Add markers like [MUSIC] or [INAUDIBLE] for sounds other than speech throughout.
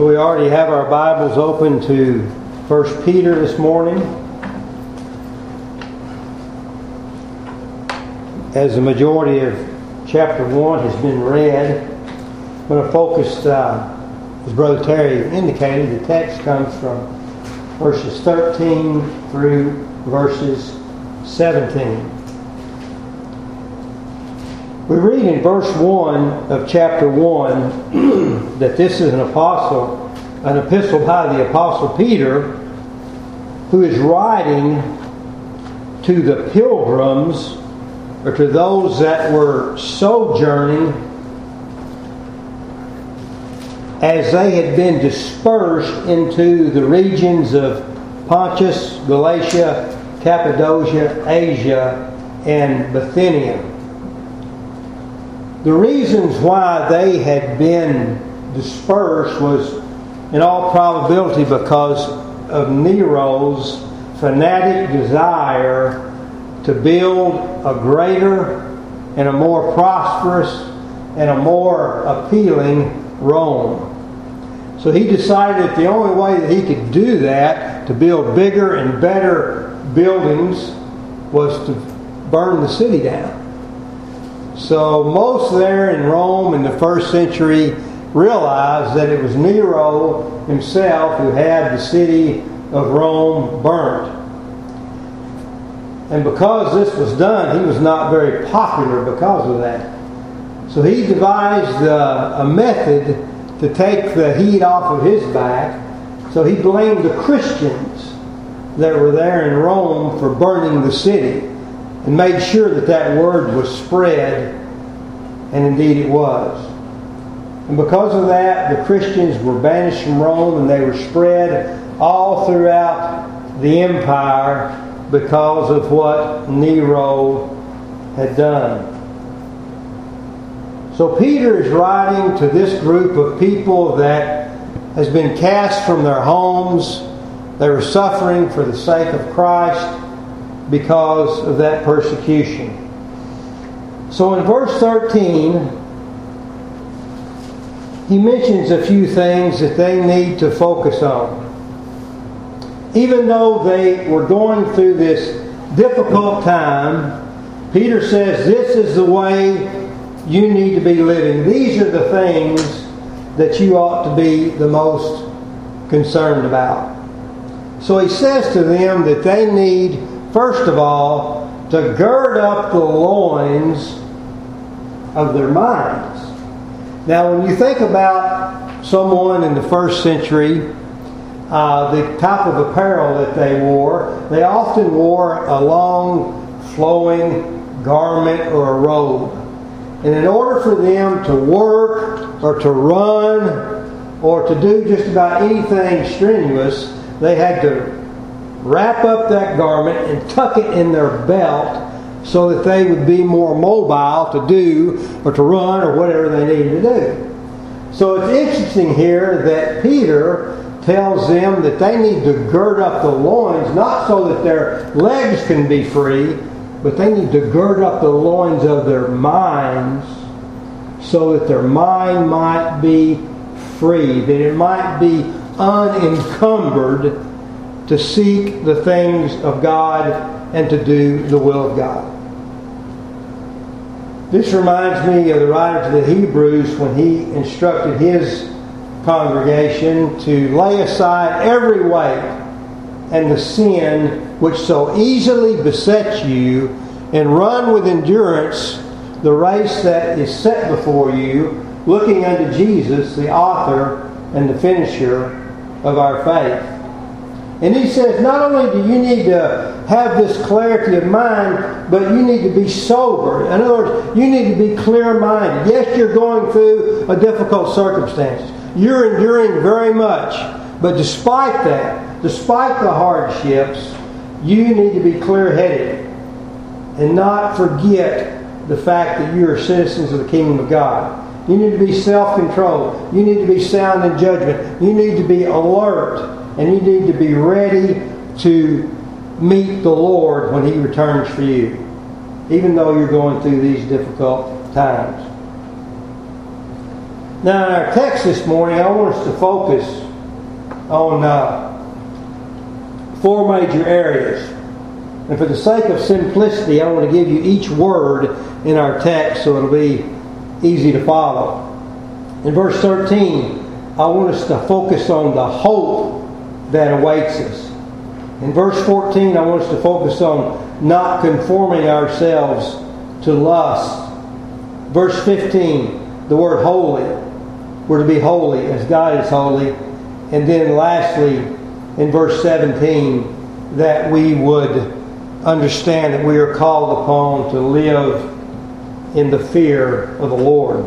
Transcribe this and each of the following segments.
So we already have our Bibles open to 1 Peter this morning. As the majority of chapter 1 has been read, I'm going to focus, uh, as Brother Terry indicated, the text comes from verses 13 through verses 17. We read in verse 1 of chapter 1 [CLEARS THROAT] that this is an apostle, an epistle by the apostle Peter, who is writing to the pilgrims or to those that were sojourning as they had been dispersed into the regions of Pontus, Galatia, Cappadocia, Asia, and Bithynia. The reasons why they had been dispersed was, in all probability, because of Nero's fanatic desire to build a greater and a more prosperous and a more appealing Rome. So he decided that the only way that he could do that, to build bigger and better buildings, was to burn the city down. So most there in Rome in the first century realized that it was Nero himself who had the city of Rome burnt. And because this was done, he was not very popular because of that. So he devised uh, a method to take the heat off of his back. So he blamed the Christians that were there in Rome for burning the city and made sure that that word was spread, and indeed it was. And because of that, the Christians were banished from Rome and they were spread all throughout the empire because of what Nero had done. So Peter is writing to this group of people that has been cast from their homes. They were suffering for the sake of Christ because of that persecution. So in verse 13, he mentions a few things that they need to focus on. Even though they were going through this difficult time, Peter says this is the way you need to be living. These are the things that you ought to be the most concerned about. So he says to them that they need first of all, to gird up the loins of their minds. Now, when you think about someone in the first century, uh, the type of apparel that they wore, they often wore a long, flowing garment or a robe. And in order for them to work or to run or to do just about anything strenuous, they had to wrap up that garment and tuck it in their belt so that they would be more mobile to do or to run or whatever they needed to do. So it's interesting here that Peter tells them that they need to gird up the loins, not so that their legs can be free, but they need to gird up the loins of their minds so that their mind might be free, that it might be unencumbered to seek the things of God and to do the will of God. This reminds me of the writer to the Hebrews when he instructed his congregation to lay aside every weight and the sin which so easily besets you and run with endurance the race that is set before you, looking unto Jesus, the author and the finisher of our faith and he says, not only do you need to have this clarity of mind, but you need to be sober. In other words, you need to be clear minded. Yes, you're going through a difficult circumstance. You're enduring very much. But despite that, despite the hardships, you need to be clear headed and not forget the fact that you are citizens of the kingdom of God. You need to be self controlled. You need to be sound in judgment. You need to be alert and you need to be ready to meet the Lord when He returns for you, even though you're going through these difficult times. Now, in our text this morning, I want us to focus on uh, four major areas. And for the sake of simplicity, I want to give you each word in our text so it'll be easy to follow. In verse 13, I want us to focus on the hope that awaits us. In verse 14, I want us to focus on not conforming ourselves to lust. Verse 15, the word holy. We're to be holy as God is holy. And then lastly, in verse 17, that we would understand that we are called upon to live in the fear of the Lord.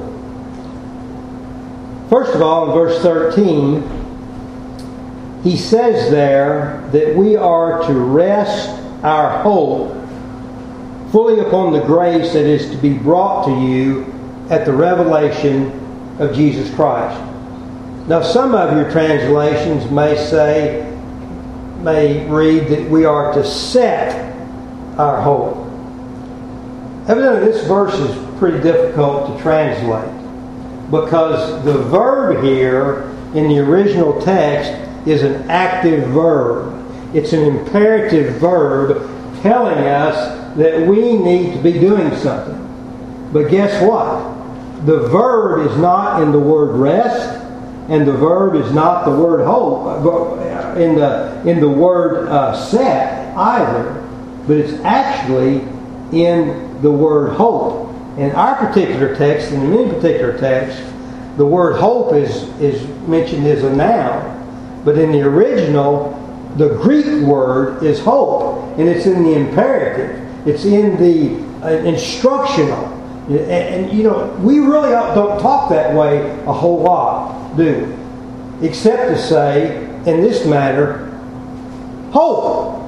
First of all, in verse 13, he says there that we are to rest our hope fully upon the grace that is to be brought to you at the revelation of Jesus Christ. Now, some of your translations may say, may read that we are to set our hope. Evidently, this verse is pretty difficult to translate because the verb here in the original text is an active verb. It's an imperative verb telling us that we need to be doing something. But guess what? the verb is not in the word rest, and the verb is not the word hope uh, in the in the word uh, set either, but it's actually in the word hope. In our particular text, in many particular texts, the word hope is is mentioned as a noun, but in the original, the Greek word is hope, and it's in the imperative. It's in the uh, instructional. And, and, you know, we really don't talk that way a whole lot, do we? Except to say, in this matter, hope.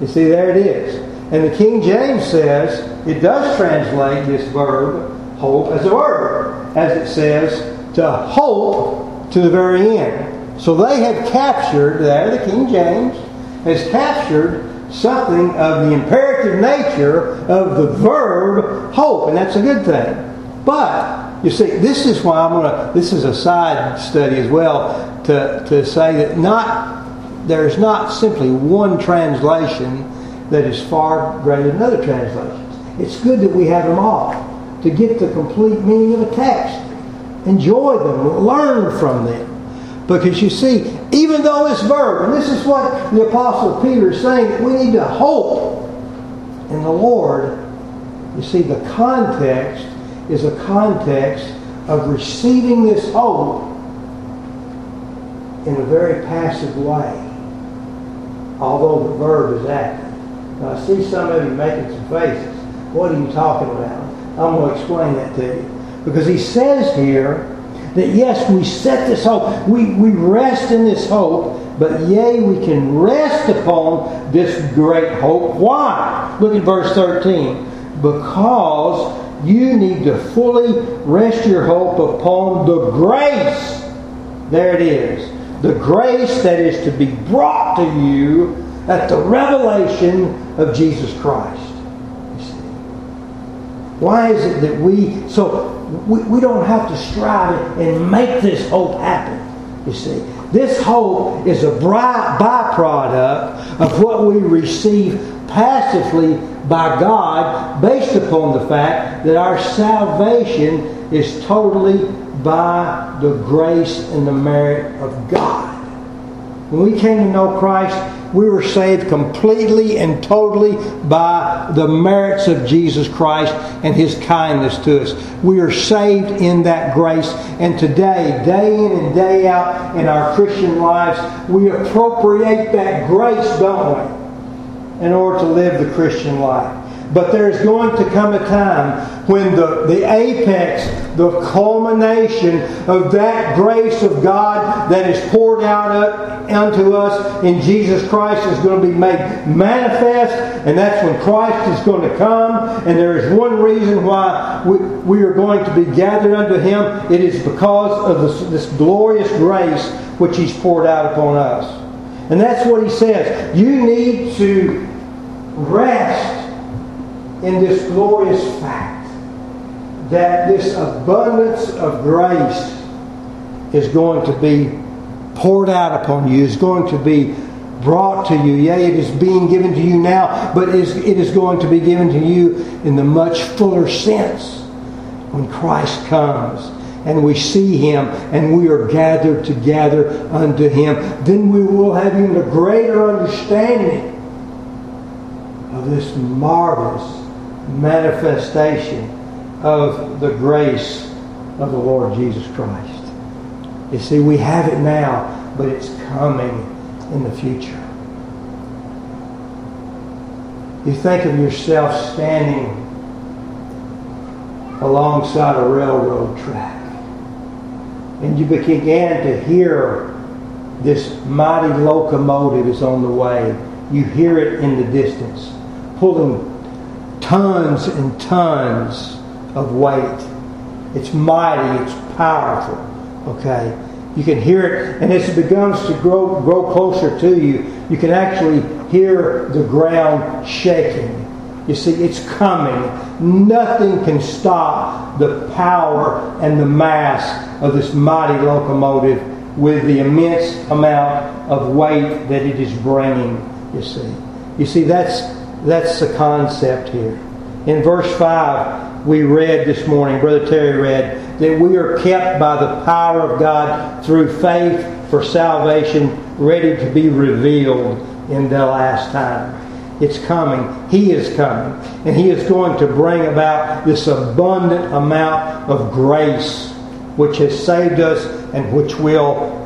You see, there it is. And the King James says it does translate this verb, hope, as a verb, as it says to hope to the very end. So they have captured there, the King James has captured something of the imperative nature of the verb hope, and that's a good thing. But you see, this is why I'm gonna. This is a side study as well to to say that not there's not simply one translation that is far greater than other translations. It's good that we have them all to get the complete meaning of a text, enjoy them, learn from them. Because you see, even though this verb, and this is what the Apostle Peter is saying, we need to hope in the Lord. You see, the context is a context of receiving this hope in a very passive way, although the verb is active. I see some of you making some faces. What are you talking about? I'm going to explain that to you. Because he says here, that yes, we set this hope, we, we rest in this hope, but yea, we can rest upon this great hope. Why? Look at verse 13. Because you need to fully rest your hope upon the grace. There it is. The grace that is to be brought to you at the revelation of Jesus Christ. Why is it that we, so we, we don't have to strive and make this hope happen, you see. This hope is a byproduct of what we receive passively by God based upon the fact that our salvation is totally by the grace and the merit of God. When we came to know Christ, we were saved completely and totally by the merits of Jesus Christ and His kindness to us. We are saved in that grace. And today, day in and day out in our Christian lives, we appropriate that grace, don't we, in order to live the Christian life. But there's going to come a time when the, the apex, the culmination of that grace of God that is poured out unto us in Jesus Christ is going to be made manifest, and that's when Christ is going to come. And there is one reason why we, we are going to be gathered unto Him. It is because of this, this glorious grace which He's poured out upon us. And that's what He says. You need to rest in this glorious fact that this abundance of grace is going to be poured out upon you, is going to be brought to you. Yea, it is being given to you now, but it is, it is going to be given to you in the much fuller sense when Christ comes and we see him and we are gathered together unto him. Then we will have even a greater understanding of this marvelous manifestation of the grace of the Lord Jesus Christ. You see, we have it now, but it's coming in the future. You think of yourself standing alongside a railroad track, and you began to hear this mighty locomotive is on the way. You hear it in the distance, pulling tons and tons of weight. It's mighty, it's powerful. Okay? You can hear it, and as it begins to grow, grow closer to you, you can actually hear the ground shaking. You see, it's coming. Nothing can stop the power and the mass of this mighty locomotive with the immense amount of weight that it is bringing, you see. You see, that's, that's the concept here. In verse 5, we read this morning, Brother Terry read, that we are kept by the power of God through faith for salvation, ready to be revealed in the last time. It's coming. He is coming. And He is going to bring about this abundant amount of grace which has saved us and which will,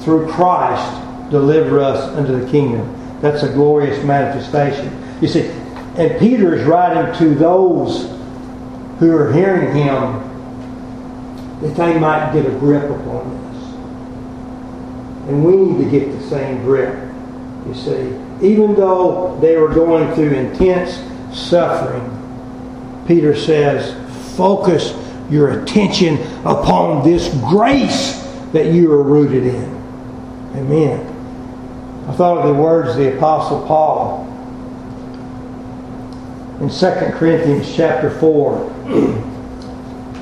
through Christ, deliver us unto the kingdom. That's a glorious manifestation. You see, and Peter is writing to those who are hearing him that they might get a grip upon this. And we need to get the same grip, you see. Even though they were going through intense suffering, Peter says, focus your attention upon this grace that you are rooted in. Amen. I thought of the words of the Apostle Paul in 2 Corinthians chapter 4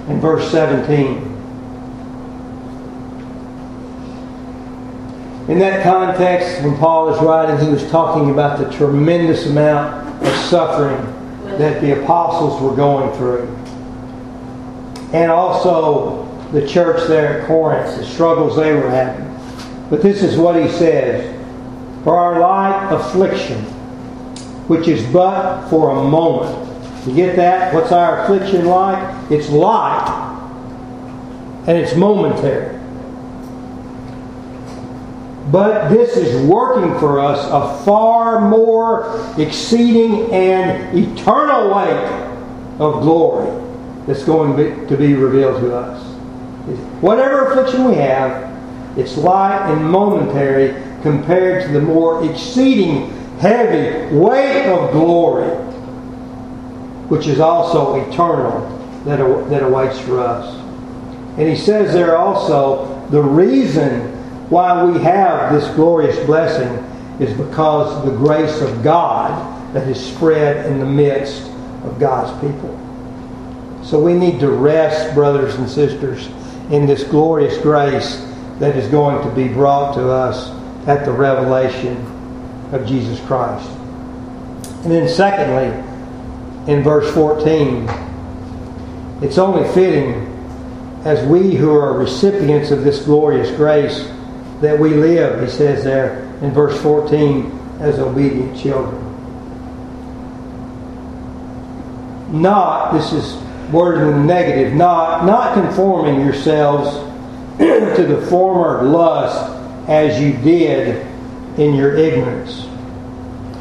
and verse 17. In that context, when Paul is writing, he was talking about the tremendous amount of suffering that the apostles were going through. And also the church there at Corinth, the struggles they were having. But this is what he says For our light affliction, which is but for a moment. You get that? What's our affliction like? It's light, and it's momentary. But this is working for us a far more exceeding and eternal weight of glory that's going to be revealed to us. Whatever affliction we have, it's light and momentary compared to the more exceeding heavy weight of glory, which is also eternal, that, that awaits for us. And he says there also the reason why we have this glorious blessing is because the grace of God that is spread in the midst of God's people. So we need to rest, brothers and sisters, in this glorious grace that is going to be brought to us at the revelation of Jesus Christ. And then, secondly, in verse 14, it's only fitting as we who are recipients of this glorious grace that we live, he says there in verse 14, as obedient children. Not, this is worded in the negative, not, not conforming yourselves [CLEARS THROAT] to the former lust as you did in your ignorance.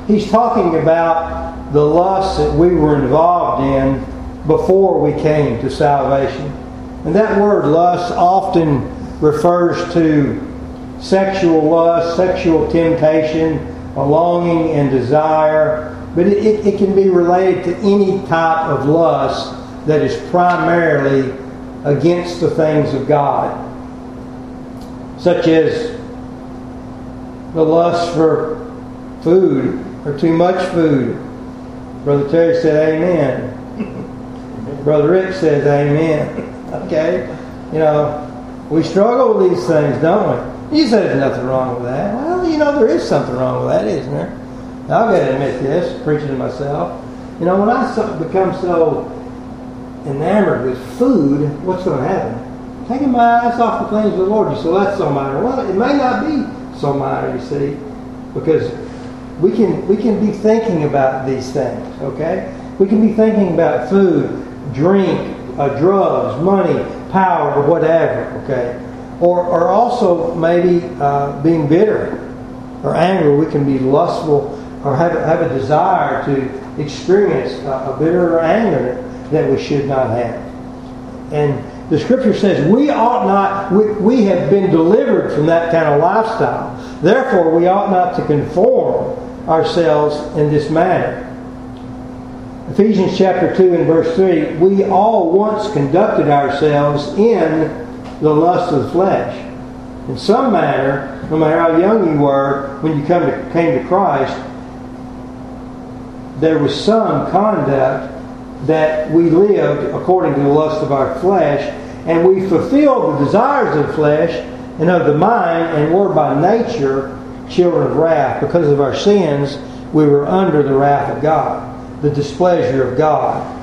He's talking about the lust that we were involved in before we came to salvation. And that word lust often refers to sexual lust, sexual temptation, a longing and desire, but it, it, it, can be related to any type of lust that is primarily against the things of God, such as the lust for food or too much food. Brother Terry said, Amen. [LAUGHS] Brother Rick says, Amen. Okay? You know, We struggle with these things, don't we? You say there's nothing wrong with that. Well, you know, there is something wrong with that, isn't there? I've got to admit this, preaching to myself. You know, when I become so enamored with food, what's going to happen? Taking my eyes off the things of the Lord. You say, well, that's so minor. Well, it may not be so minor, you see, because we can we can be thinking about these things. Okay, we can be thinking about food, drink, uh, drugs, money, power, or whatever. Okay, or or also maybe uh, being bitter or angry. We can be lustful or have, have a desire to experience a, a bitter anger that we should not have. And the scripture says we ought not, we, we have been delivered from that kind of lifestyle. Therefore, we ought not to conform ourselves in this manner. Ephesians chapter 2 and verse 3 We all once conducted ourselves in the lust of the flesh. In some manner, no matter how young you were when you come to, came to Christ, there was some conduct that we lived according to the lust of our flesh, and we fulfilled the desires of the flesh and of the mind, and were by nature children of wrath. Because of our sins, we were under the wrath of God, the displeasure of God,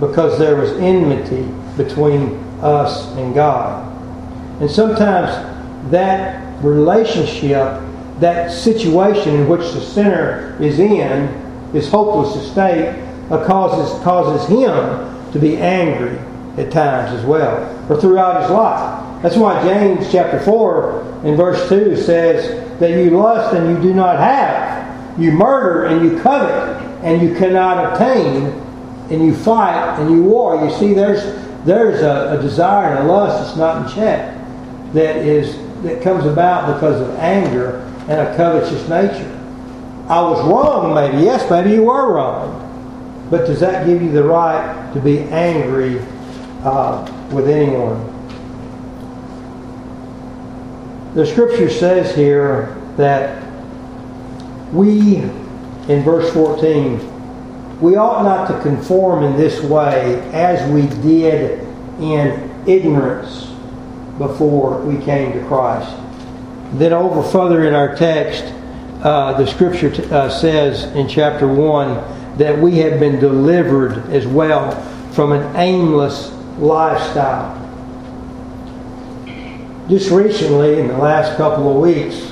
because there was enmity between us and God. And sometimes that relationship, that situation in which the sinner is in, his hopeless estate Uh, causes, causes him to be angry at times as well, or throughout his life. That's why James chapter 4 in verse 2 says that you lust and you do not have. You murder and you covet and you cannot obtain and you fight and you war. You see, there's, there's a, a desire and a lust that's not in check that is that comes about because of anger and a covetous nature. I was wrong, maybe. Yes, maybe you were wrong. But does that give you the right to be angry uh, with anyone? The scripture says here that we, in verse 14, we ought not to conform in this way as we did in ignorance before we came to Christ. Then over further in our text, uh, the scripture t- uh, says in chapter 1 that we have been delivered as well from an aimless lifestyle. Just recently, in the last couple of weeks,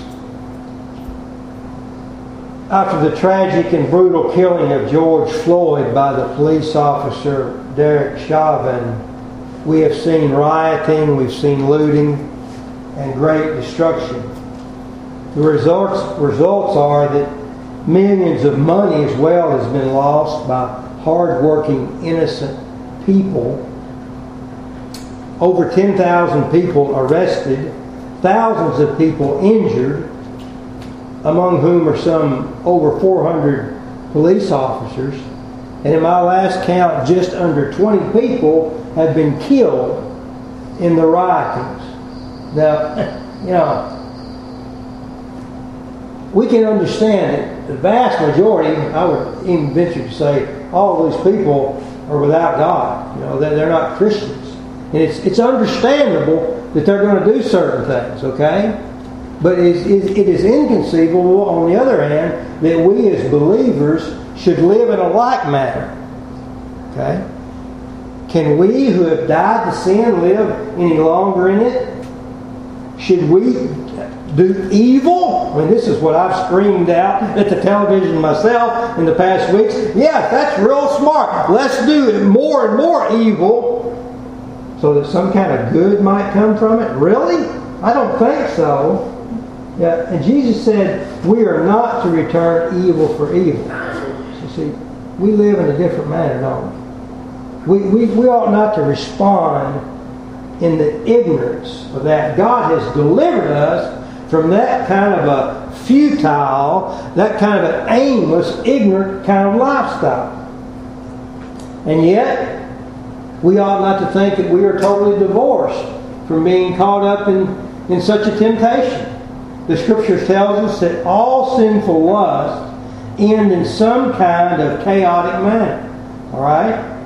after the tragic and brutal killing of George Floyd by the police officer Derek Chauvin, we have seen rioting, we've seen looting, and great destruction. The results, results are that millions of money as well has been lost by hardworking, innocent people. Over 10,000 people arrested, thousands of people injured, among whom are some over 400 police officers. And in my last count, just under 20 people have been killed in the riotings. Now, [LAUGHS] you know, we can understand that the vast majority, I would even venture to say, all these people are without God. You know, they're not Christians. And it's, it's understandable that they're going to do certain things, okay? But it is, it is inconceivable, on the other hand, that we as believers should live in a like manner. Okay? Can we who have died to sin live any longer in it? Should we do evil. I mean, this is what I've screamed out at the television myself in the past weeks. Yeah, that's real smart. Let's do more and more evil so that some kind of good might come from it. Really? I don't think so. Yeah, and Jesus said we are not to return evil for evil. So see, we live in a different manner, don't we? We, we, we ought not to respond in the ignorance of that. God has delivered us from that kind of a futile, that kind of an aimless, ignorant kind of lifestyle. And yet, we ought not to think that we are totally divorced from being caught up in, in such a temptation. The scriptures tells us that all sinful lusts end in some kind of chaotic manner. All right?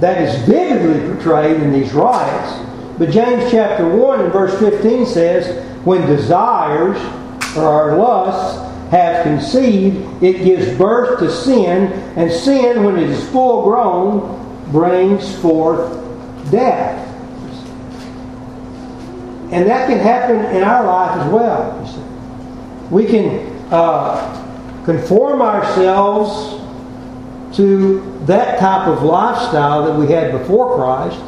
That is vividly portrayed in these riots But James chapter 1 and verse 15 says, when desires or our lusts have conceived, it gives birth to sin, and sin, when it is full grown, brings forth death. And that can happen in our life as well. We can uh, conform ourselves to that type of lifestyle that we had before Christ.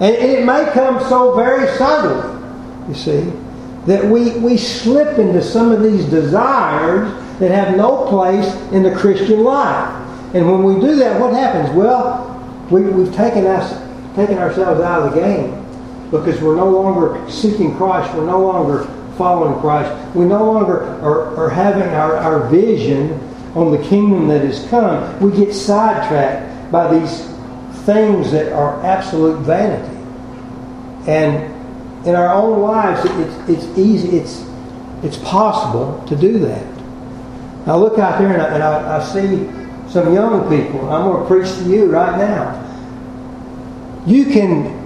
And it may come so very suddenly, you see, that we, we slip into some of these desires that have no place in the Christian life. And when we do that, what happens? Well, we, we've taken, us, taken ourselves out of the game because we're no longer seeking Christ. We're no longer following Christ. We no longer are, are having our, our vision on the kingdom that has come. We get sidetracked by these things that are absolute vanity. And in our own lives, it's, it's easy, it's, it's possible to do that. Now look out there and I, and I, I see some young people. I'm going to preach to you right now. You can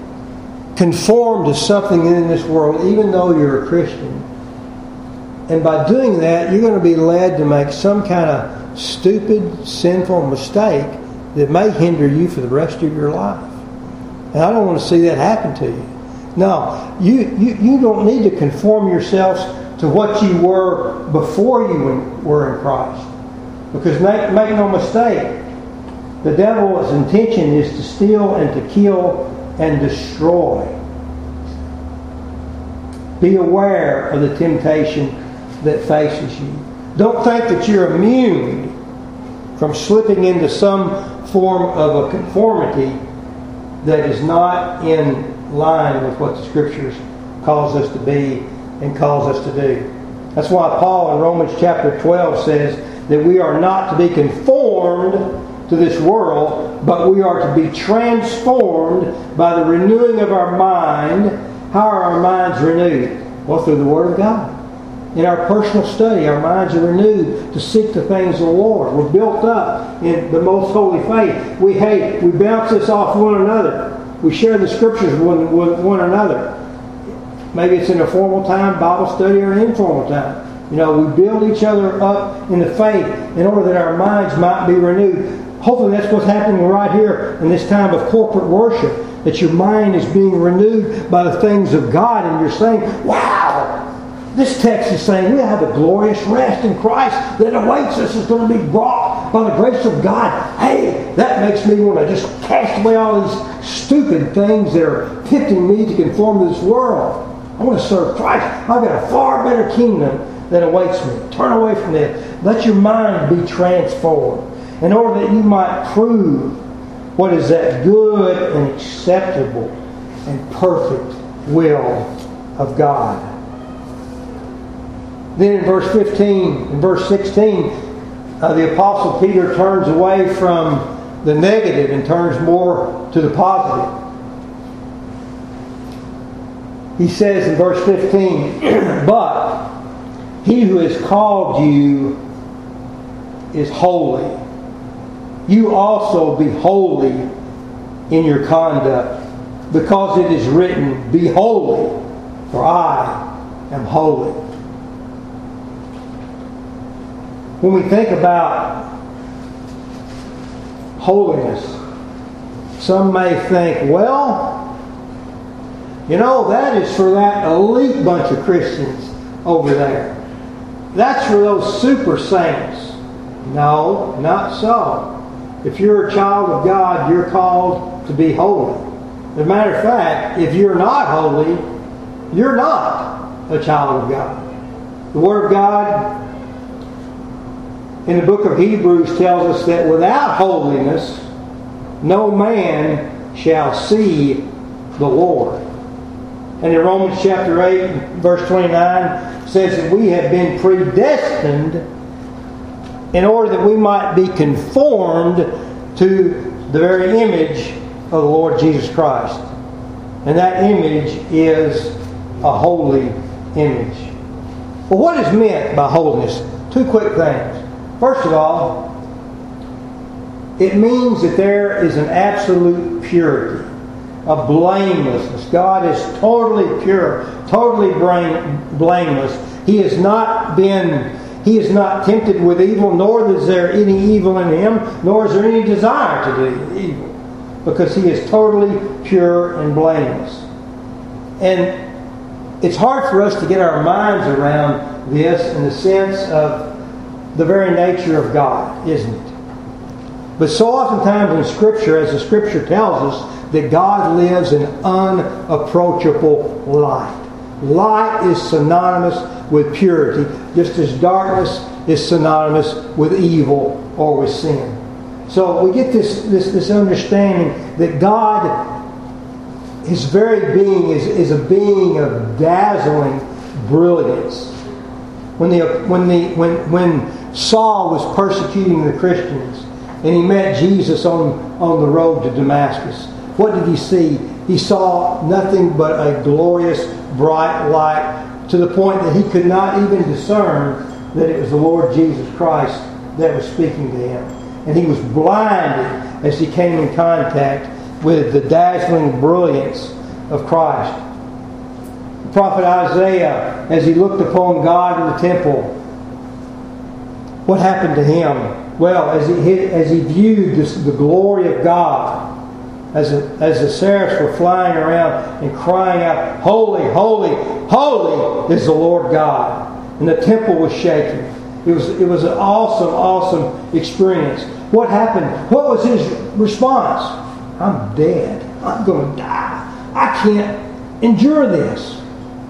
conform to something in this world even though you're a Christian. And by doing that, you're going to be led to make some kind of stupid, sinful mistake that may hinder you for the rest of your life. And I don't want to see that happen to you. No, you, you, you don't need to conform yourselves to what you were before you were in Christ. Because make, make no mistake, the devil's intention is to steal and to kill and destroy. Be aware of the temptation that faces you. Don't think that you're immune from slipping into some form of a conformity that is not in line with what the Scriptures calls us to be and calls us to do. That's why Paul in Romans chapter 12 says that we are not to be conformed to this world, but we are to be transformed by the renewing of our mind. How are our minds renewed? Well, through the Word of God. In our personal study, our minds are renewed to seek the things of the Lord. We're built up in the most holy faith. We hate, we bounce this off one another. We share the scriptures with, with one another. Maybe it's in a formal time, Bible study, or an informal time. You know, we build each other up in the faith in order that our minds might be renewed. Hopefully, that's what's happening right here in this time of corporate worship. That your mind is being renewed by the things of God, and you're saying, "Wow, this text is saying we have a glorious rest in Christ that awaits us is going to be brought by the grace of God. Hey, that makes me want to just cast away all these stupid things that are tempting me to conform to this world. I want to serve Christ. I've got a far better kingdom that awaits me. Turn away from this. Let your mind be transformed in order that you might prove what is that good and acceptable and perfect will of God. Then in verse 15 and verse 16, uh, the Apostle Peter turns away from the negative and turns more to the positive. He says in verse 15, [CLEARS THROAT] But he who has called you is holy. You also be holy in your conduct, because it is written, Be holy, for I am holy. When we think about holiness, some may think, well, you know, that is for that elite bunch of Christians over there. That's for those super saints. No, not so. If you're a child of God, you're called to be holy. As a matter of fact, if you're not holy, you're not a child of God. The Word of God in the book of Hebrews tells us that without holiness, no man shall see the Lord. And in Romans chapter 8, verse 29, says that we have been predestined in order that we might be conformed to the very image of the Lord Jesus Christ. And that image is a holy image. Well, what is meant by holiness? Two quick things. First of all, it means that there is an absolute purity. a blamelessness. God is totally pure, totally blameless. He has not been he is not tempted with evil, nor is there any evil in him, nor is there any desire to do evil, because he is totally pure and blameless. And it's hard for us to get our minds around this in the sense of the very nature of God, isn't it? But so oftentimes in Scripture, as the Scripture tells us, that God lives in unapproachable light. Light is synonymous with purity, just as darkness is synonymous with evil or with sin. So we get this, this, this understanding that God, his very being, is, is a being of dazzling brilliance. When, the, when, the, when, when Saul was persecuting the Christians and he met Jesus on, on the road to Damascus, what did he see? He saw nothing but a glorious, bright light to the point that he could not even discern that it was the Lord Jesus Christ that was speaking to him. And he was blinded as he came in contact with the dazzling brilliance of Christ. The prophet Isaiah, as he looked upon God in the temple, what happened to him? Well, as he, as he viewed this, the glory of God, as the, as the seraphs were flying around and crying out, Holy, holy, holy is the Lord God. And the temple was shaking. It was, it was an awesome, awesome experience. What happened? What was his response? I'm dead. I'm going to die. I can't endure this.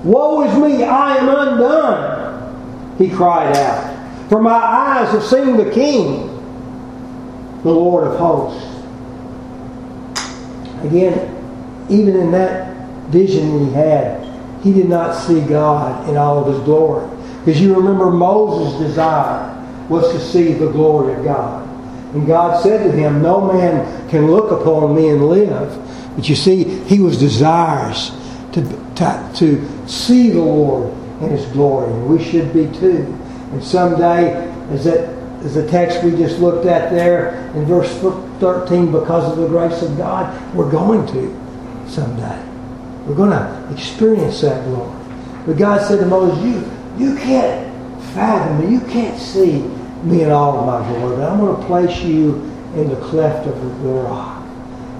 Woe is me. I am undone. He cried out. For my eyes have seen the King, the Lord of hosts. Again, even in that vision he had, he did not see God in all of his glory. Because you remember Moses' desire was to see the glory of God. And God said to him, No man can look upon me and live. But you see, he was desirous to, to, to see the Lord in his glory. And we should be too. And someday, as the text we just looked at there in verse 13, because of the grace of God, we're going to someday. We're going to experience that glory. But God said to Moses, You, you can't fathom me. You can't see me in all of my glory. But I'm going to place you in the cleft of the rock.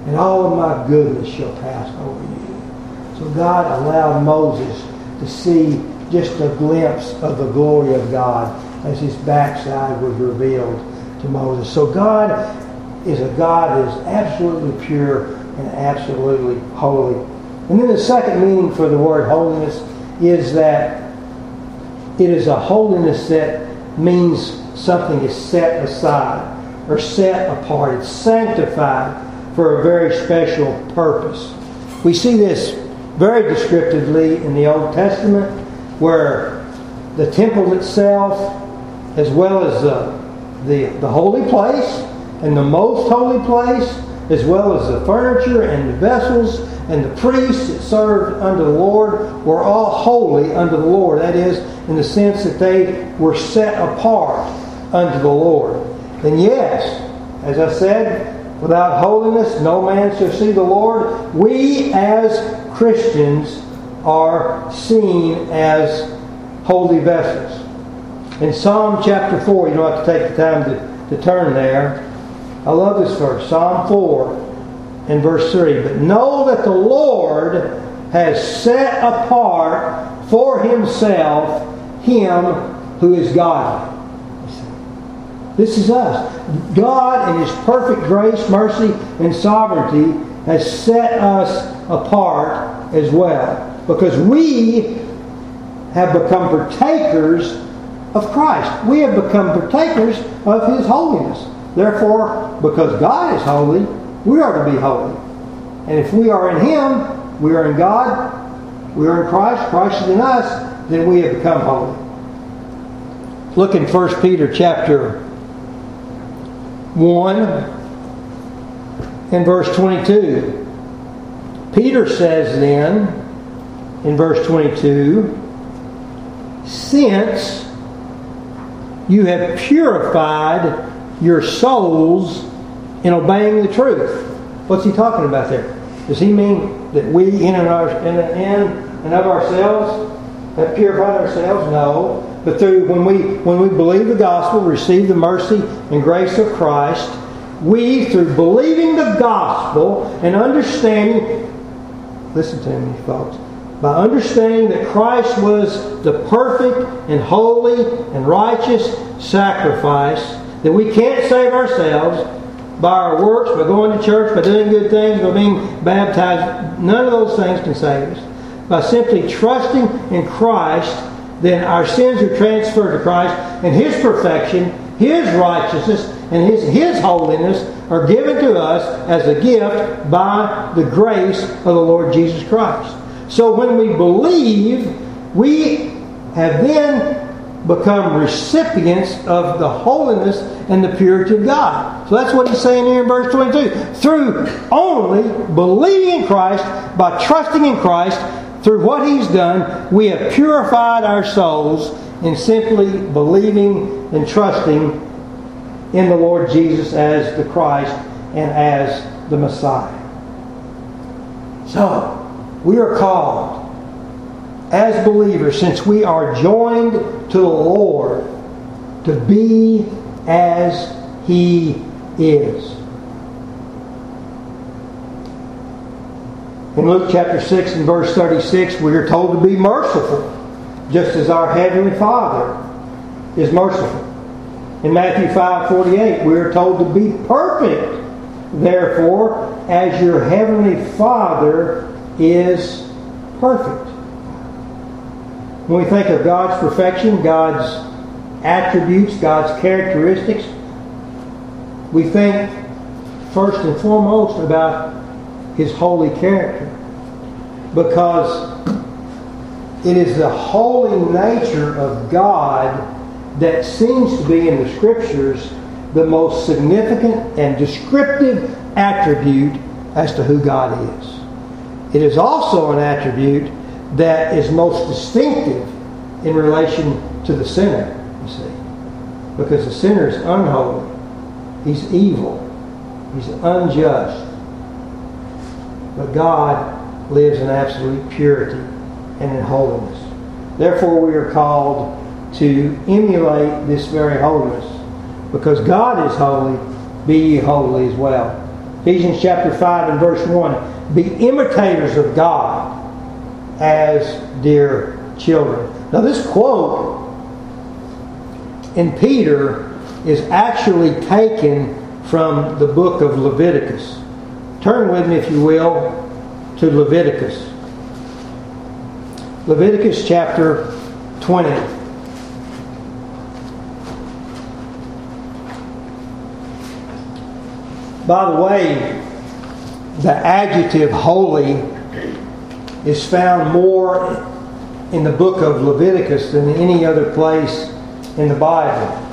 And all of my goodness shall pass over you. So God allowed Moses to see just a glimpse of the glory of God as his backside was revealed to Moses. So God is a God that is absolutely pure and absolutely holy. And then the second meaning for the word holiness is that it is a holiness that means something is set aside or set apart. It's sanctified for a very special purpose. We see this very descriptively in the Old Testament where the temple itself as well as the, the, the holy place and the most holy place, as well as the furniture and the vessels and the priests that served under the Lord were all holy under the Lord. That is, in the sense that they were set apart unto the Lord. And yes, as I said, without holiness no man shall see the Lord. We as Christians are seen as holy vessels. In Psalm chapter 4, you don't have to take the time to, to turn there. I love this verse, Psalm 4 and verse 3. But know that the Lord has set apart for himself him who is God. This is us. God, in His perfect grace, mercy, and sovereignty, has set us apart as well. Because we have become partakers of Christ. We have become partakers of His holiness. Therefore, because God is holy, we are to be holy. And if we are in Him, we are in God, we are in Christ, Christ is in us, then we have become holy. Look in 1 Peter chapter 1 and verse 22. Peter says then, in verse 22, since you have purified your souls in obeying the truth. What's he talking about there? Does he mean that we, in and, our, in, and of ourselves, have purified ourselves? No. But through when we when we believe the gospel, receive the mercy and grace of Christ, we, through believing the gospel and understanding, listen to me, folks, by understanding that Christ was the perfect and holy and righteous sacrifice, that we can't save ourselves by our works, by going to church, by doing good things, by being baptized. None of those things can save us. By simply trusting in Christ, then our sins are transferred to Christ, and His perfection, His righteousness, and His, His holiness are given to us as a gift by the grace of the Lord Jesus Christ. So when we believe, we have then become recipients of the holiness and the purity of God. So that's what he's saying here in verse 22. Through only believing in Christ, by trusting in Christ, through what he's done, we have purified our souls in simply believing and trusting in the Lord Jesus as the Christ and as the Messiah. So, we are called as believers, since we are joined to the Lord, to be as He is. In Luke chapter 6 and verse 36, we are told to be merciful, just as our Heavenly Father is merciful. In Matthew 5 48, we are told to be perfect, therefore, as your Heavenly Father is perfect. When we think of God's perfection, God's attributes, God's characteristics, we think first and foremost about His holy character. Because it is the holy nature of God that seems to be in the Scriptures the most significant and descriptive attribute as to who God is. It is also an attribute that is most distinctive in relation to the sinner, you see. Because the sinner is unholy, he's evil, he's unjust. But God lives in absolute purity and in holiness. Therefore, we are called to emulate this very holiness. Because God is holy, be ye holy as well. Ephesians chapter 5 and verse 1 Be imitators of God as dear children. Now, this quote in Peter is actually taken from the book of Leviticus. Turn with me, if you will, to Leviticus. Leviticus chapter 20. By the way, the adjective holy is found more in the book of Leviticus than any other place in the Bible.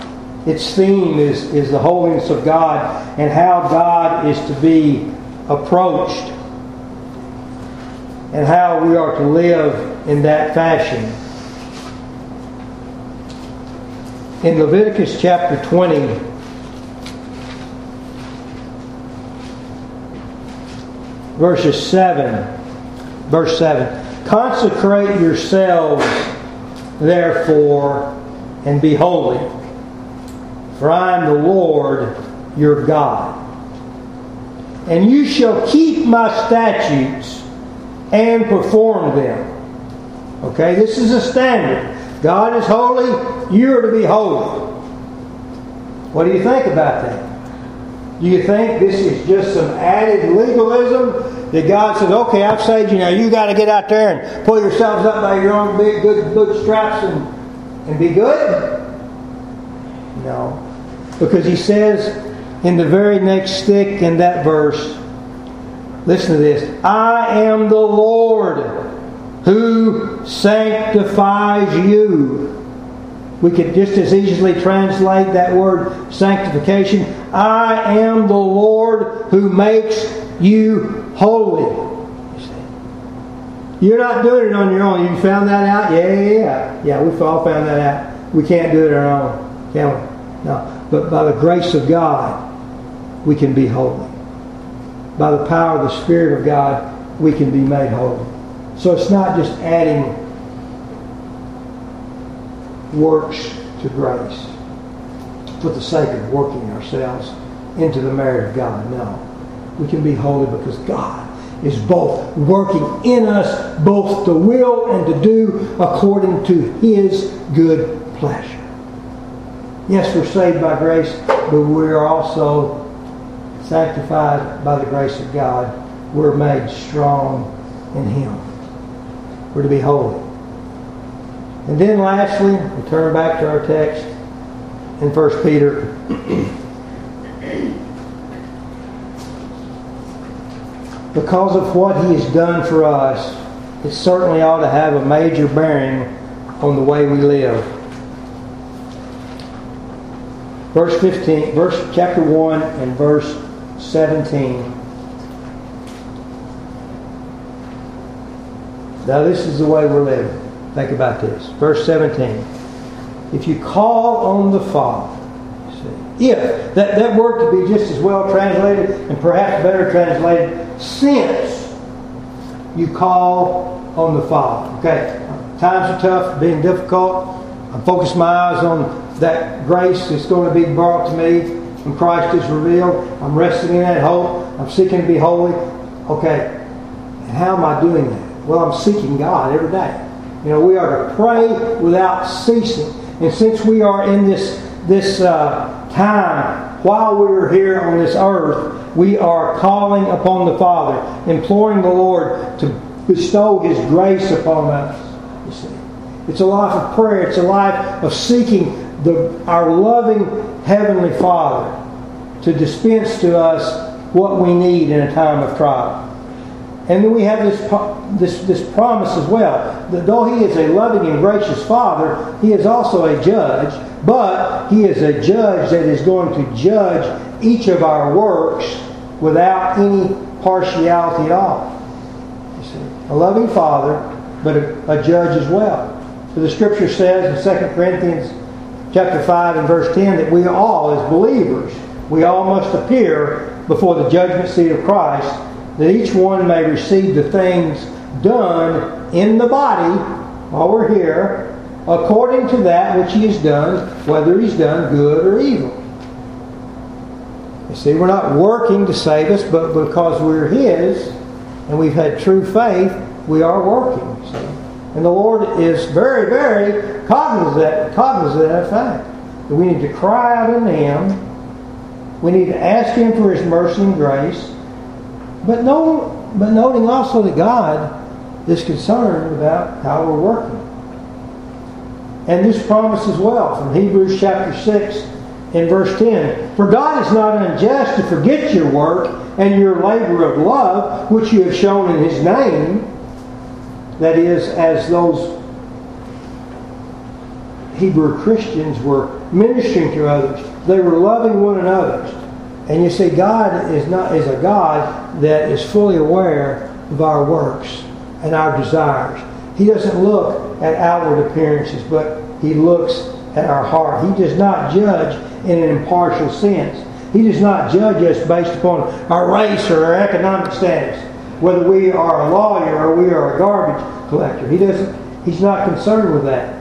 Its theme is, is the holiness of God and how God is to be approached and how we are to live in that fashion. In Leviticus chapter 20, verses 7 Verse 7 Consecrate yourselves, therefore, and be holy, for I am the Lord your God. And you shall keep my statutes and perform them. Okay, this is a standard. God is holy, you are to be holy. What do you think about that? Do you think this is just some added legalism that God says, okay, I've saved you now. You got to get out there and pull yourselves up by your own big, good bootstraps and, and be good? No. Because he says in the very next stick in that verse, listen to this I am the Lord who sanctifies you. We could just as easily translate that word sanctification. I am the Lord who makes you holy. You're not doing it on your own. You found that out? Yeah, yeah, yeah. Yeah, we've all found that out. We can't do it on our own, can we? No. But by the grace of God, we can be holy. by the power of the Spirit of God, we can be made holy. So it's not just adding works to grace for the sake of working ourselves into the merit of God. No. We can be holy because God is both working in us both to will and to do according to his good pleasure. Yes, we're saved by grace, but we are also sanctified by the grace of God. We're made strong in him. We're to be holy. And then lastly, we turn back to our text in 1 Peter. because of what he has done for us, it certainly ought to have a major bearing on the way we live. Verse 15, verse chapter 1 and verse 17. Now this is the way we're living. Think about this. Verse 17. If you call on the Father, if that, that word could be just as well translated and perhaps better translated since you call on the Father. Okay, times are tough, being difficult. I focus my eyes on that grace that's going to be brought to me when Christ is revealed. I'm resting in that hope. I'm seeking to be holy. Okay, and how am I doing that? Well, I'm seeking God every day. You know, we are to pray without ceasing. And since we are in this this uh, time while we are here on this earth, we are calling upon the Father, imploring the Lord to bestow His grace upon us. You see, it's a life of prayer. It's a life of seeking the, our loving Heavenly Father to dispense to us what we need in a time of trial. And then we have this, this, this promise as well that though He is a loving and gracious Father, He is also a judge, but He is a judge that is going to judge each of our works without any partiality at all. You see, a loving Father, but a, a judge as well. So the Scripture says in 2 Corinthians chapter 5 and verse 10 that we all, as believers, we all must appear before the judgment seat of Christ that each one may receive the things done in the body while we're here, according to that which he has done, whether he's done good or evil. You see, we're not working to save us, but because we're his and we've had true faith, we are working. See? And the Lord is very, very cognizant, cognizant of that fact. We need to cry out unto Him. We need to ask Him for His mercy and grace. But, no, but noting also that God is concerned about how we're working. And this promise as well from Hebrews chapter 6 and verse 10. For God is not unjust to forget your work and your labor of love, which you have shown in His name. That is, as those Hebrew Christians were ministering to others, they were loving one another. And you see, God is not is a God that is fully aware of our works and our desires. He doesn't look at outward appearances, but he looks at our heart. He does not judge in an impartial sense. He does not judge us based upon our race or our economic status, whether we are a lawyer or we are a garbage collector. He doesn't. He's not concerned with that.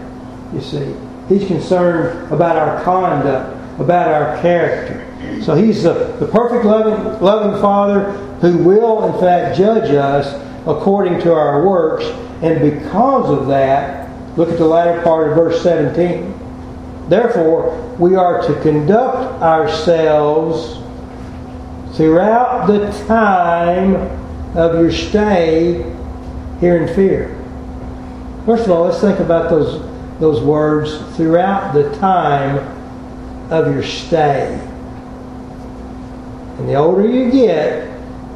You see, he's concerned about our conduct, about our character. So he's the, the perfect loving, loving Father who will, in fact, judge us according to our works. And because of that, look at the latter part of verse 17. Therefore, we are to conduct ourselves throughout the time of your stay here in fear. First of all, let's think about those, those words throughout the time of your stay. And the older you get,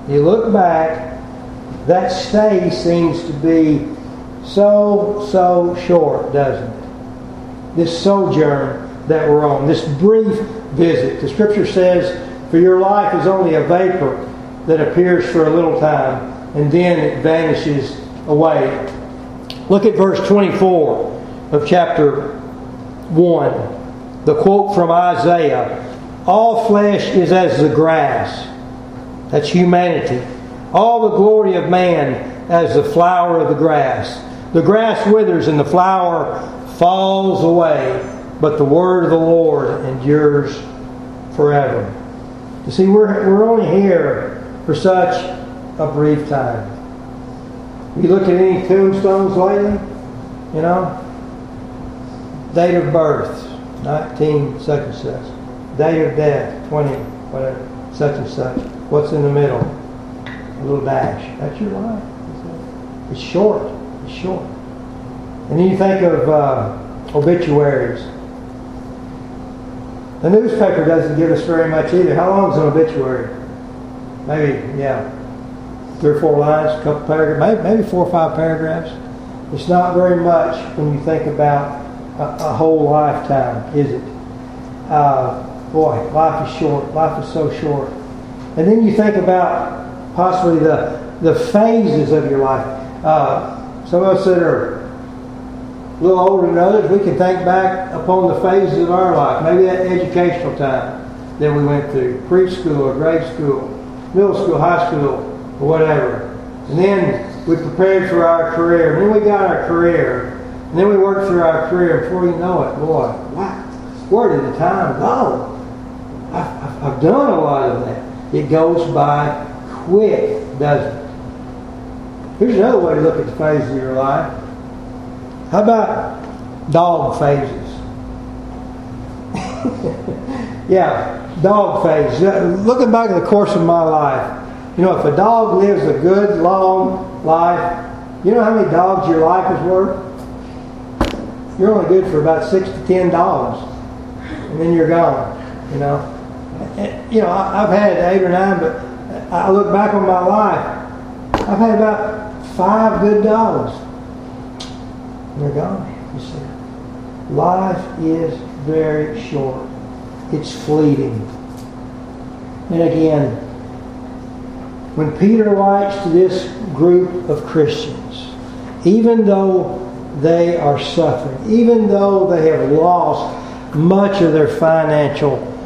you look back, that stay seems to be so, so short, doesn't it? This sojourn that we're on, this brief visit. The scripture says, For your life is only a vapor that appears for a little time, and then it vanishes away. Look at verse 24 of chapter 1. The quote from Isaiah all flesh is as the grass, That's humanity. All the glory of man as the flower of the grass. The grass withers and the flower falls away, but the word of the Lord endures forever. You see, we're, we're only here for such a brief time. You look at any tombstones lately, you know, date of birth, 19 such and such. Date of death, 20, whatever, such and such. What's in the middle? A little dash. That's your life. It's short. It's short. And then you think of uh, obituaries. The newspaper doesn't give us very much either. How long is an obituary? Maybe, yeah, three or four lines, a couple paragraphs, maybe, maybe four or five paragraphs. It's not very much when you think about a, a whole lifetime, is it? Uh, boy, life is short. Life is so short. And then you think about possibly the, the phases of your life. Uh, some of us that are a little older than others, we can think back upon the phases of our life. Maybe that educational time that we went through, preschool or grade school, middle school, high school, or whatever. And then we prepared for our career. And then we got our career. And then we worked through our career. Before you know it, boy, wow, where did the time go? I've, done a lot of that. It goes by quick, doesn't it? Here's another way to look at the phases of your life. How about dog phases? [LAUGHS] yeah, dog phases. Looking back at the course of my life, you know, if a dog lives a good, long life, you know how many dogs your life is worth? You're only good for about six to ten dogs, and then you're gone. You know, and, you know, I've had eight or nine, but I look back on my life. I've had about five good dollars. They're gone. You see, life is very short. It's fleeting. And again, when Peter writes to this group of Christians, even though they are suffering, even though they have lost much of their financial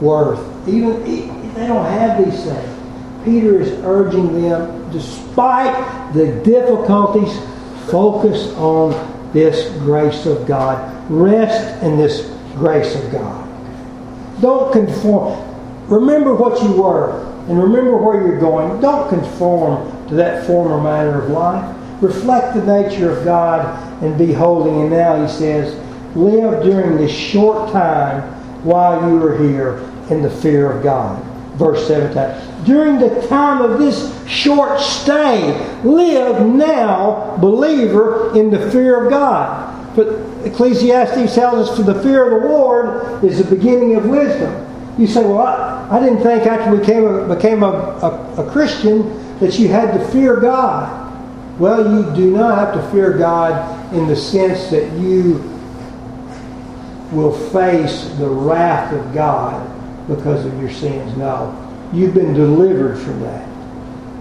worth, even if they don't have these things, Peter is urging them, despite the difficulties, focus on this grace of God. Rest in this grace of God. Don't conform. Remember what you were and remember where you're going. Don't conform to that former manner of life. Reflect the nature of God and be holy. And now he says, live during this short time while you are here in the fear of God. Verse 17. During the time of this short stay, live now, believer, in the fear of God. But Ecclesiastes tells us for the fear of the Lord is the beginning of wisdom. You say, well, I, I didn't think after we became, became a, a, a Christian that you had to fear God. Well, you do not have to fear God in the sense that you will face the wrath of God because of your sins. No. You've been delivered from that.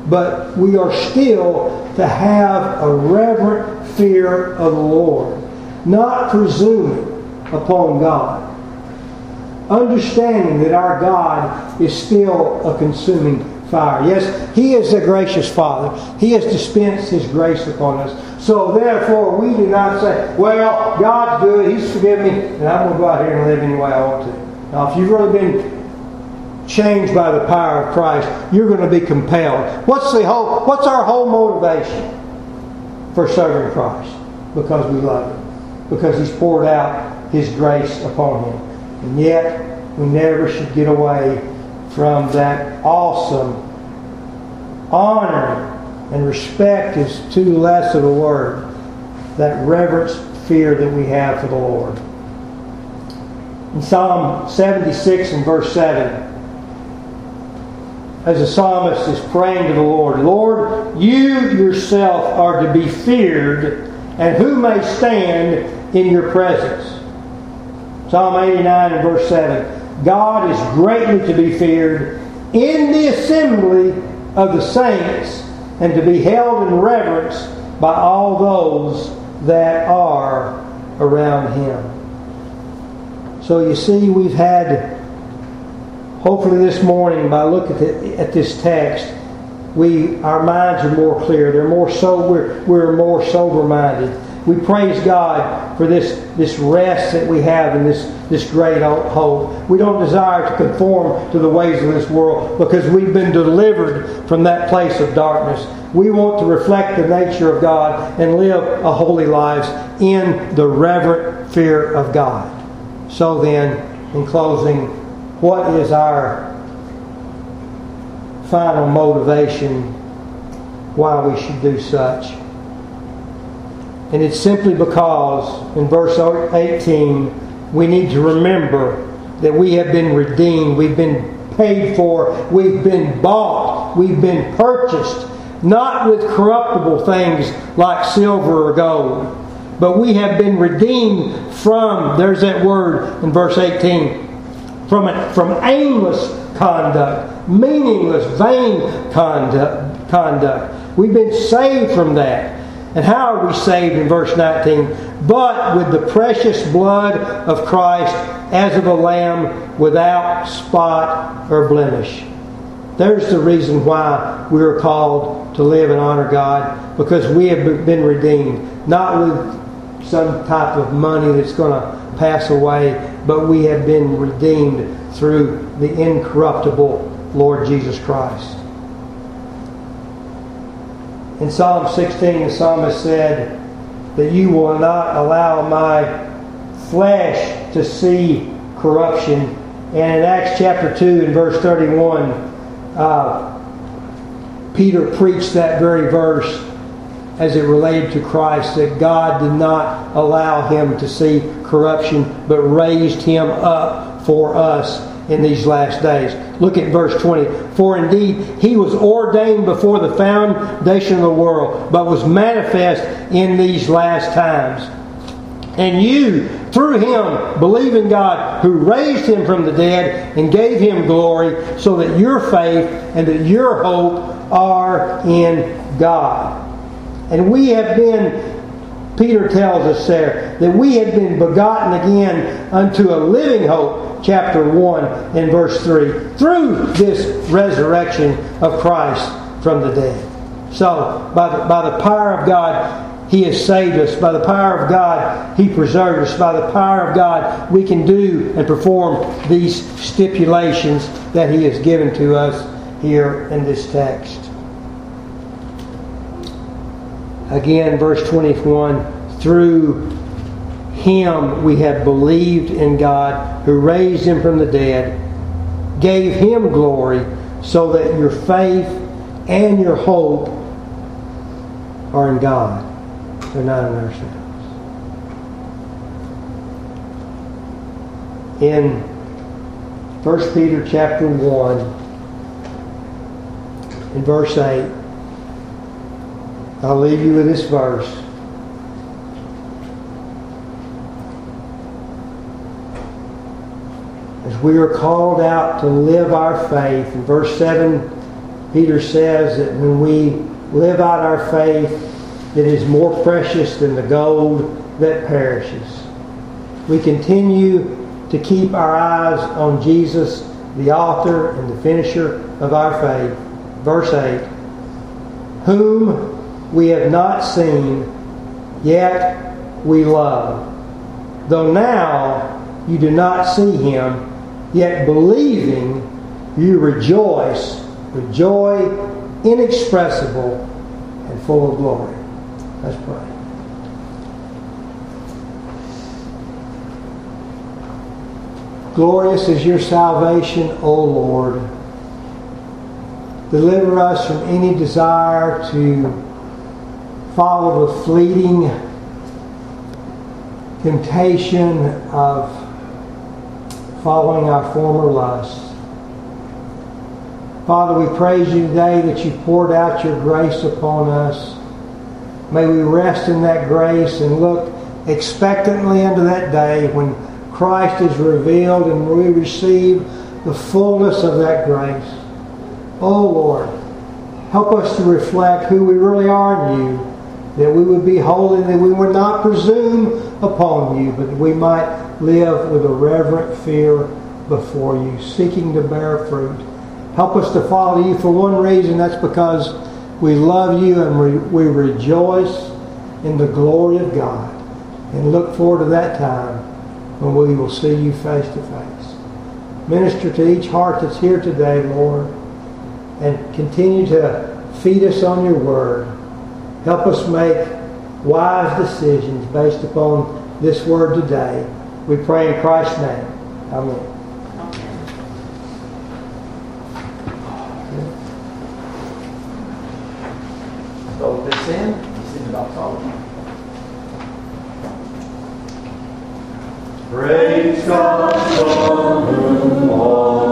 But we are still to have a reverent fear of the Lord, not presuming upon God understanding that our God is still a consuming fire. Yes, He is a gracious Father. He has dispensed His grace upon us. So therefore, we do not say, well, God's good, He's forgiven me, and I'm going to go out here and live any way I want to. Now, if you've really been changed by the power of Christ, you're going to be compelled. What's the whole what's our whole motivation for serving Christ? Because we love Him. Because He's poured out His grace upon Him. And yet, we never should get away from that awesome honor and respect is too less of a word. That reverence, fear that we have for the Lord. In Psalm 76 and verse 7, as the psalmist is praying to the Lord, Lord, you yourself are to be feared, and who may stand in your presence? Psalm 89 and verse 7. God is greatly to be feared in the assembly of the saints and to be held in reverence by all those that are around him. So you see, we've had hopefully this morning, by looking at, at this text, we our minds are more clear. They're more so we're, we're more sober minded. We praise God for this, this rest that we have in this, this great hope. We don't desire to conform to the ways of this world because we've been delivered from that place of darkness. We want to reflect the nature of God and live a holy lives in the reverent fear of God. So then, in closing, what is our final motivation why we should do such? And it's simply because in verse 18 we need to remember that we have been redeemed, we've been paid for, we've been bought, we've been purchased, not with corruptible things like silver or gold, but we have been redeemed from, there's that word in verse 18, from, from aimless conduct, meaningless, vain conduct, conduct. We've been saved from that. And how are we saved in verse 19? But with the precious blood of Christ as of a lamb without spot or blemish. There's the reason why we are called to live and honor God because we have been redeemed, not with some type of money that's going to pass away, but we have been redeemed through the incorruptible Lord Jesus Christ. In Psalm 16, the psalmist said that you will not allow my flesh to see corruption. And in Acts chapter 2 and verse 31, uh, Peter preached that very verse as it related to Christ that God did not allow him to see corruption, but raised him up for us in these last days. Look at verse 20. For indeed he was ordained before the foundation of the world, but was manifest in these last times. And you, through him, believe in God who raised him from the dead and gave him glory, so that your faith and that your hope are in God. And we have been Peter tells us there that we have been begotten again unto a living hope chapter 1 and verse 3 through this resurrection of Christ from the dead. So, by the, by the power of God, He has saved us. By the power of God, He preserved us. By the power of God, we can do and perform these stipulations that He has given to us here in this text. Again, verse 21 through him we have believed in God who raised him from the dead, gave him glory, so that your faith and your hope are in God. They're not in ourselves. In 1 Peter chapter 1, in verse 8, I'll leave you with this verse. As we are called out to live our faith. In verse 7, Peter says that when we live out our faith, it is more precious than the gold that perishes. We continue to keep our eyes on Jesus, the author and the finisher of our faith. Verse 8, whom we have not seen, yet we love. Though now you do not see him, Yet believing, you rejoice with joy inexpressible and full of glory. Let's pray. Glorious is your salvation, O Lord. Deliver us from any desire to follow the fleeting temptation of following our former lusts. Father, we praise you today that you poured out your grace upon us. May we rest in that grace and look expectantly into that day when Christ is revealed and we receive the fullness of that grace. Oh Lord, help us to reflect who we really are in you, that we would be holy, that we would not presume upon you, but that we might live with a reverent fear before you, seeking to bear fruit. Help us to follow you for one reason, that's because we love you and we, we rejoice in the glory of God and look forward to that time when we will see you face to face. Minister to each heart that's here today, Lord, and continue to feed us on your word. Help us make wise decisions based upon this word today. We pray in Christ's name. Amen. So this in, sing about Solomon. Praise God all